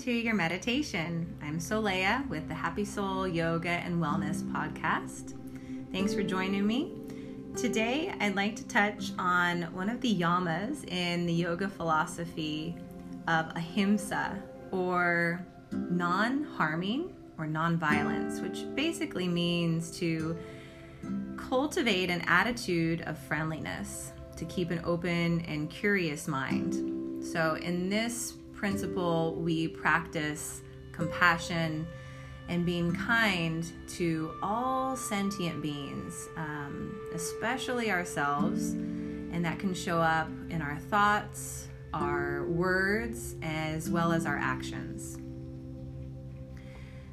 To your meditation. I'm Solea with the Happy Soul Yoga and Wellness podcast. Thanks for joining me. Today, I'd like to touch on one of the yamas in the yoga philosophy of ahimsa, or non harming or non violence, which basically means to cultivate an attitude of friendliness, to keep an open and curious mind. So, in this principle, we practice compassion and being kind to all sentient beings, um, especially ourselves. And that can show up in our thoughts, our words, as well as our actions.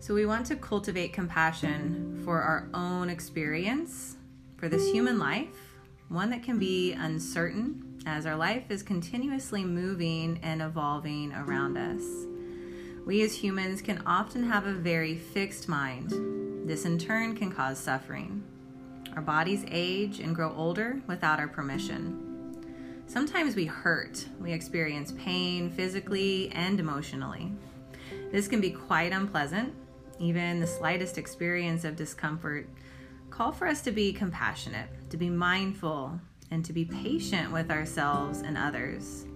So, we want to cultivate compassion for our own experience, for this human life, one that can be uncertain as our life is continuously moving and evolving around us. We as humans can often have a very fixed mind. This in turn can cause suffering. Our bodies age and grow older without our permission. Sometimes we hurt, we experience pain physically and emotionally. This can be quite unpleasant. Even the slightest experience of discomfort call for us to be compassionate, to be mindful, and to be patient with ourselves and others.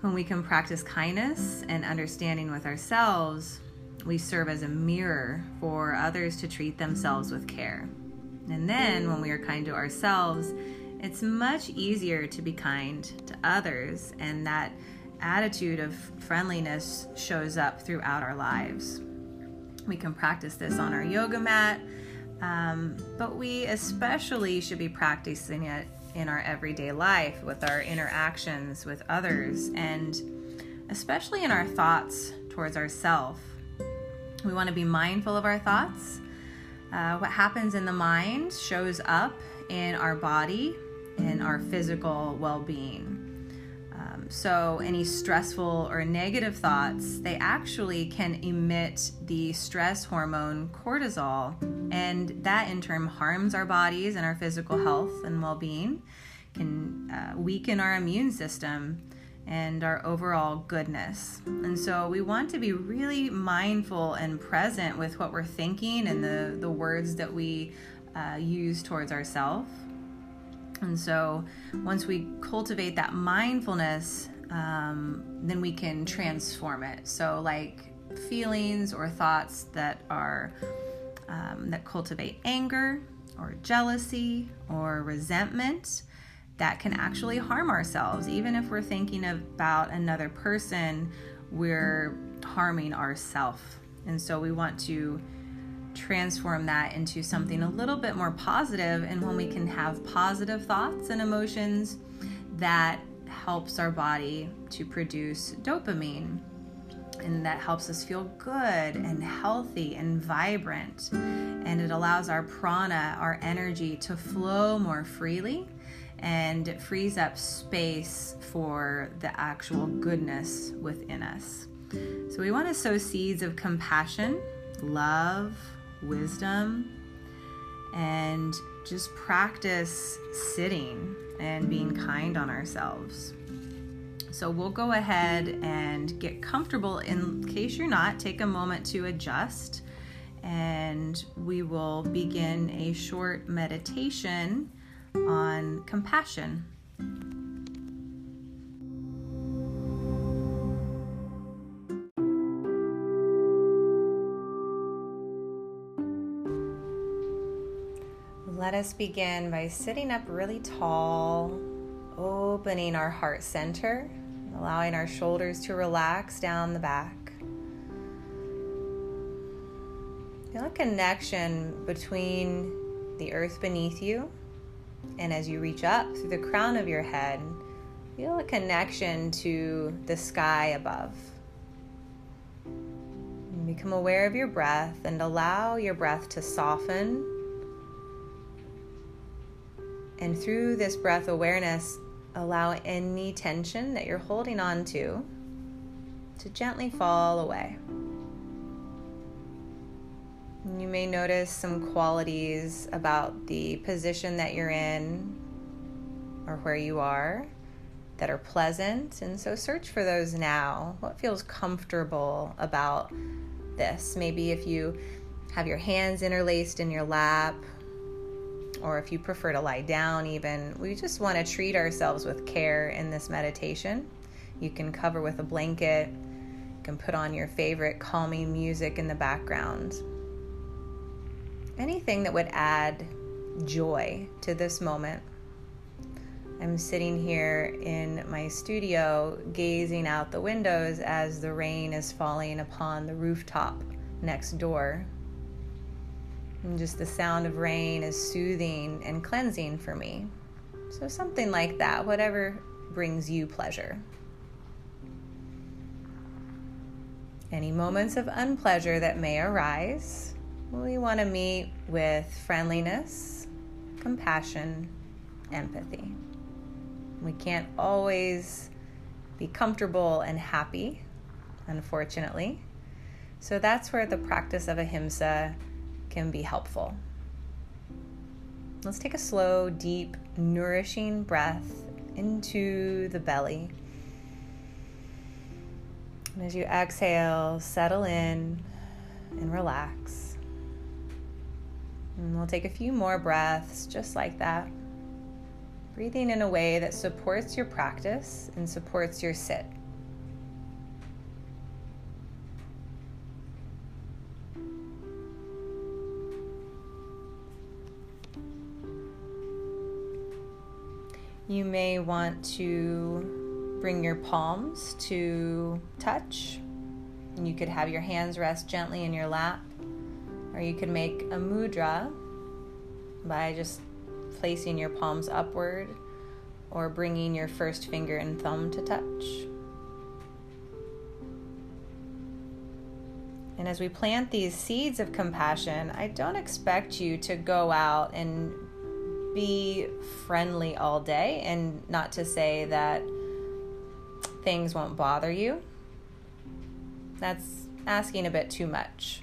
When we can practice kindness and understanding with ourselves, we serve as a mirror for others to treat themselves with care. And then when we are kind to ourselves, it's much easier to be kind to others, and that attitude of friendliness shows up throughout our lives. We can practice this on our yoga mat, um, but we especially should be practicing it in our everyday life with our interactions with others and especially in our thoughts towards ourselves. We want to be mindful of our thoughts. Uh, what happens in the mind shows up in our body, in our physical well being. So, any stressful or negative thoughts, they actually can emit the stress hormone cortisol, and that in turn harms our bodies and our physical health and well being, can uh, weaken our immune system and our overall goodness. And so we want to be really mindful and present with what we're thinking and the, the words that we uh, use towards ourselves. And so once we cultivate that mindfulness, um, then we can transform it. So, like feelings or thoughts that are um, that cultivate anger or jealousy or resentment that can actually harm ourselves. Even if we're thinking about another person, we're harming ourselves. And so we want to transform that into something a little bit more. And when we can have positive thoughts and emotions, that helps our body to produce dopamine. And that helps us feel good and healthy and vibrant. And it allows our prana, our energy, to flow more freely and it frees up space for the actual goodness within us. So, we want to sow seeds of compassion, love, wisdom, and just practice sitting and being kind on ourselves. So, we'll go ahead and get comfortable. In case you're not, take a moment to adjust, and we will begin a short meditation on compassion. Let us begin by sitting up really tall, opening our heart center, allowing our shoulders to relax down the back. Feel a connection between the earth beneath you and as you reach up through the crown of your head, feel a connection to the sky above. Become aware of your breath and allow your breath to soften. And through this breath awareness, allow any tension that you're holding on to to gently fall away. You may notice some qualities about the position that you're in or where you are. that are pleasant. And so search for those now. What feels comfortable about this? Maybe if you have your hands interlaced in your lap, or if you prefer to lie down, even, we just want to treat ourselves with care in this meditation. You can cover with a blanket, you can put on your favorite calming music in the background. Anything that would add joy to this moment. I'm sitting here in my studio gazing out the windows as the rain is falling upon the rooftop next door. And just the sound of rain is soothing and cleansing for me. So, something like that, whatever brings you pleasure. Any moments of unpleasure that may arise, we want to meet with friendliness, compassion, empathy. We can't always be comfortable and happy, unfortunately. So that's where the practice of ahimsa can be helpful. Let's take a slow, deep, nourishing breath into the belly. And as you exhale, settle in and relax. And we'll take a few more breaths just like that breathing in a way that supports your practice and supports your sit. You may want to bring your palms to touch. You could have your hands rest gently in your lap, or you could make a mudra by just placing your palms upward or bringing your first finger and thumb to touch. And as we plant these seeds of compassion, I don't expect you to go out and be friendly all day, and not to say that things won't bother you. That's asking a bit too much.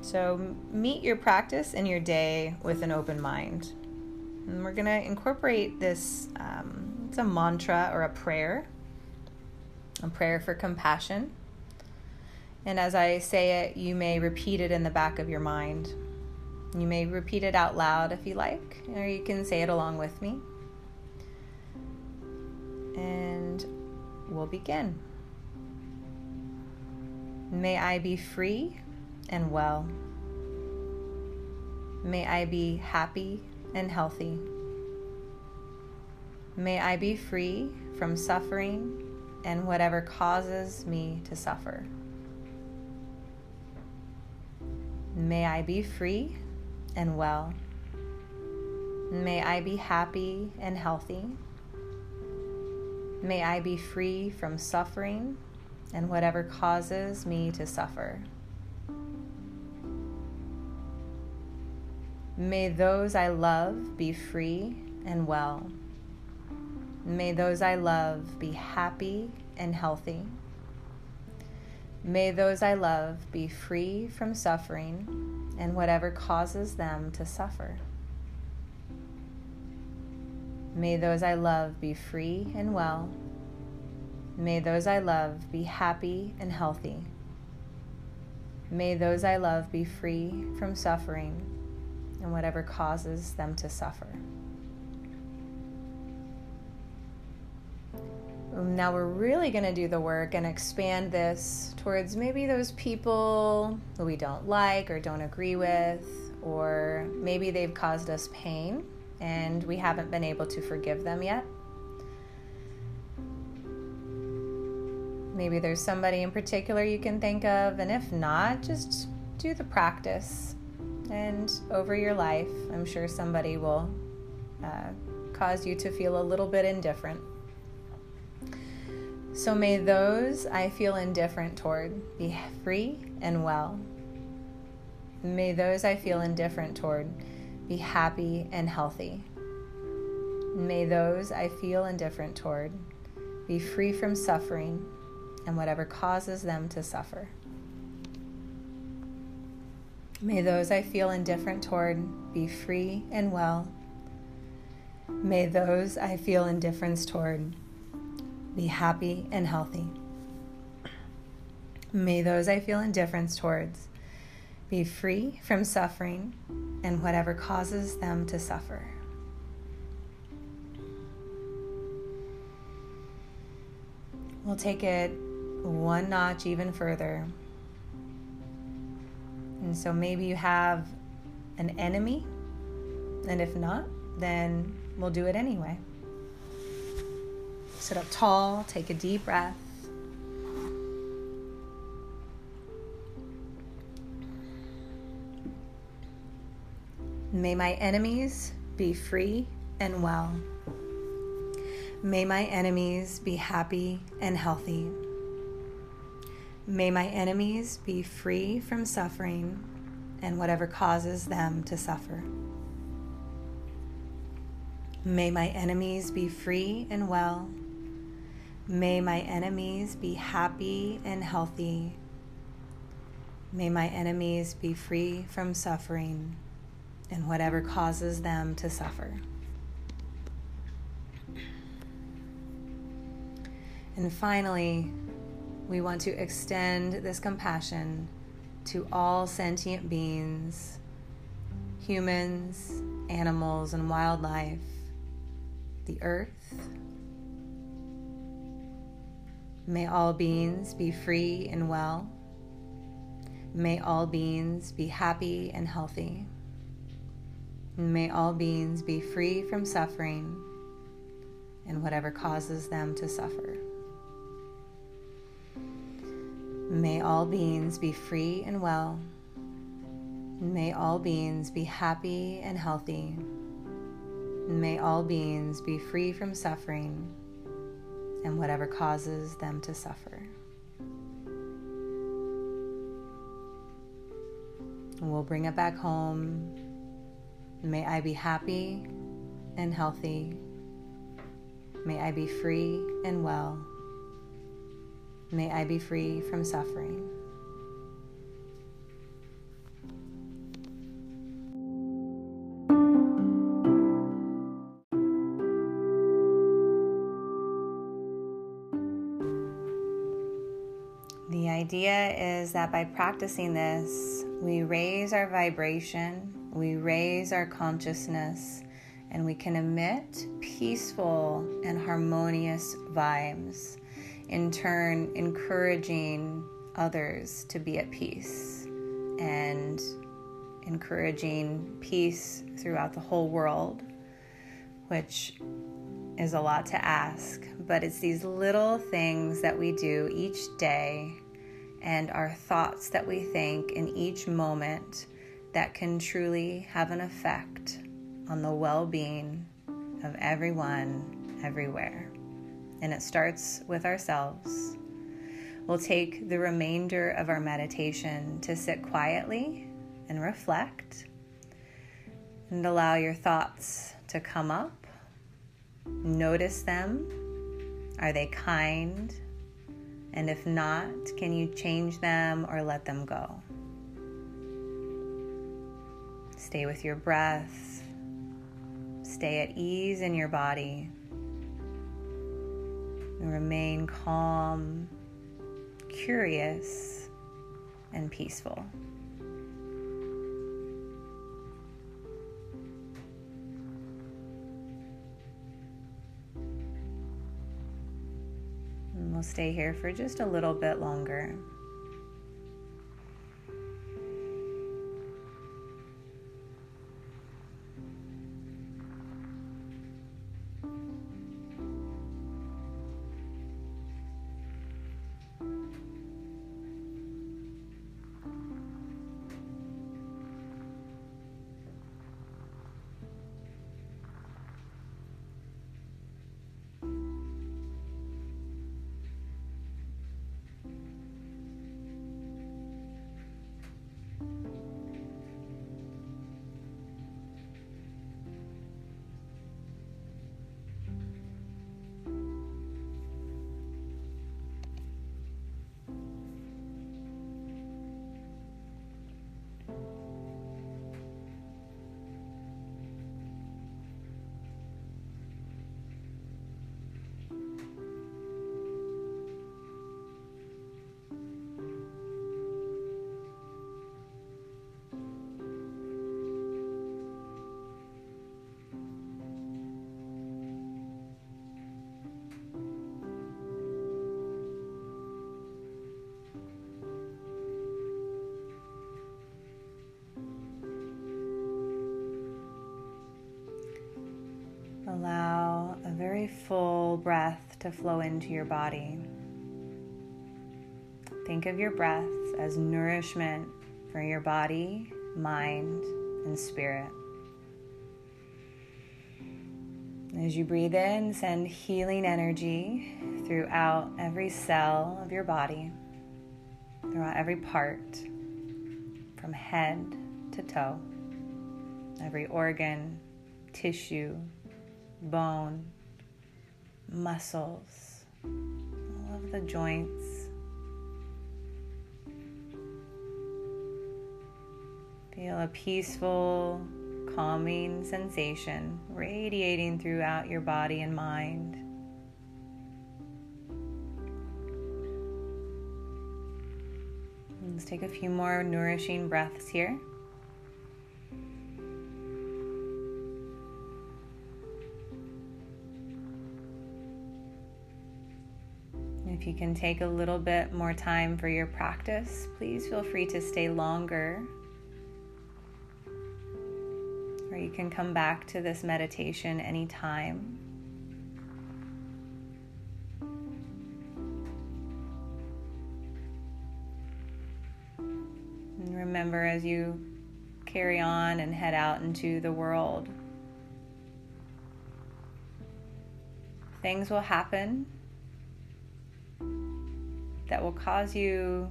So meet your practice and your day with an open mind. And we're going to incorporate this, um, it's a mantra or a prayer, a prayer for compassion. And as I say it, you may repeat it in the back of your mind. You may repeat it out loud if you like, or you can say it along with me. And we'll begin. May I be free and well. May I be happy and healthy. May I be free from suffering and whatever causes me to suffer. May I be free and well. May I be happy and healthy. May I be free from suffering and whatever causes me to suffer. May those I love be free and well. May those I love be happy and healthy. May those I love be free from suffering and whatever causes them to suffer. May those I love be free and well. May those I love be happy and healthy. May those I love be free from suffering and whatever causes them to suffer. Now we're really going to do the work and expand this towards maybe those people who we don't like or don't agree with, or maybe they've caused us pain and we haven't been able to forgive them yet. Maybe there's somebody in particular you can think of, and if not, just do the practice and over your life, I'm sure somebody will uh, cause you to feel a little bit indifferent. So may those I feel indifferent toward be free and well. May those I feel indifferent toward be happy and healthy. May those I feel indifferent toward be free from suffering and whatever causes them to suffer. May those I feel indifferent toward be free and well. May those I feel indifference toward be happy and healthy. May those I feel indifference towards be free from suffering and whatever causes them to suffer. We'll take it one notch even further. And so maybe you have an enemy, and if not, then we'll do it anyway. Sit up tall, take a deep breath. May my enemies be free and well. May my enemies be happy and healthy. May my enemies be free from suffering and whatever causes them to suffer. May my enemies be free and well. May my enemies be happy and healthy. May my enemies be free from suffering and whatever causes them to suffer. And finally, we want to extend this compassion to all sentient beings, humans, animals, and wildlife, the earth. May all beings be free and well. May all beings be happy and healthy. May all beings be free from suffering and whatever causes them to suffer. May all beings be free and well. May all beings be happy and healthy. May all beings be free from suffering and whatever causes them to suffer. we'll bring it back home May I be happy and healthy. May I be free and well. May I be free from suffering. That by practicing this, we raise our vibration we raise our consciousness and we can emit peaceful and harmonious vibes, in turn, encouraging others to be at peace and encouraging peace throughout the whole world, which is a lot to ask, but it's these little things that we do each day and our thoughts that we think in each moment that can truly have an effect on the well being of everyone, everywhere. And it starts with ourselves. We'll take the remainder of our meditation to sit quietly and reflect and allow your thoughts to come up. Notice them. Are they kind? And if not, can you change them or let them go? Stay with your breath. Stay at ease in your body. And remain calm, curious, and peaceful. We'll stay here for just a little bit longer. Full breath to flow into your body. Think of your breath as nourishment for your body, mind, and spirit. As you breathe in, send healing energy throughout every cell of your body, throughout every part, from head to toe, every organ, tissue, bone, muscles, all of the joints. Feel a peaceful, calming sensation radiating throughout your body and mind. Let's take a few more nourishing breaths here. You can take a little bit more time for your practice, please feel free to stay longer Or you can come back to this meditation anytime. And remember as you carry on and head out into the world, things will happen that will cause you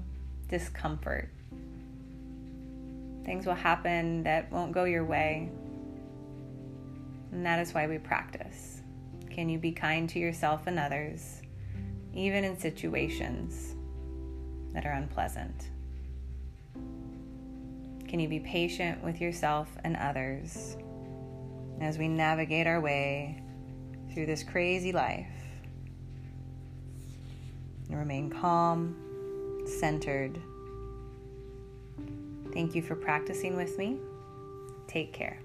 discomfort. Things will happen that won't go your way. And that is why we practice. Can you be kind to yourself and others, even in situations that are unpleasant? Can you be patient with yourself and others as we navigate our way through this crazy life? And remain calm, centered. Thank you for practicing with me. Take care.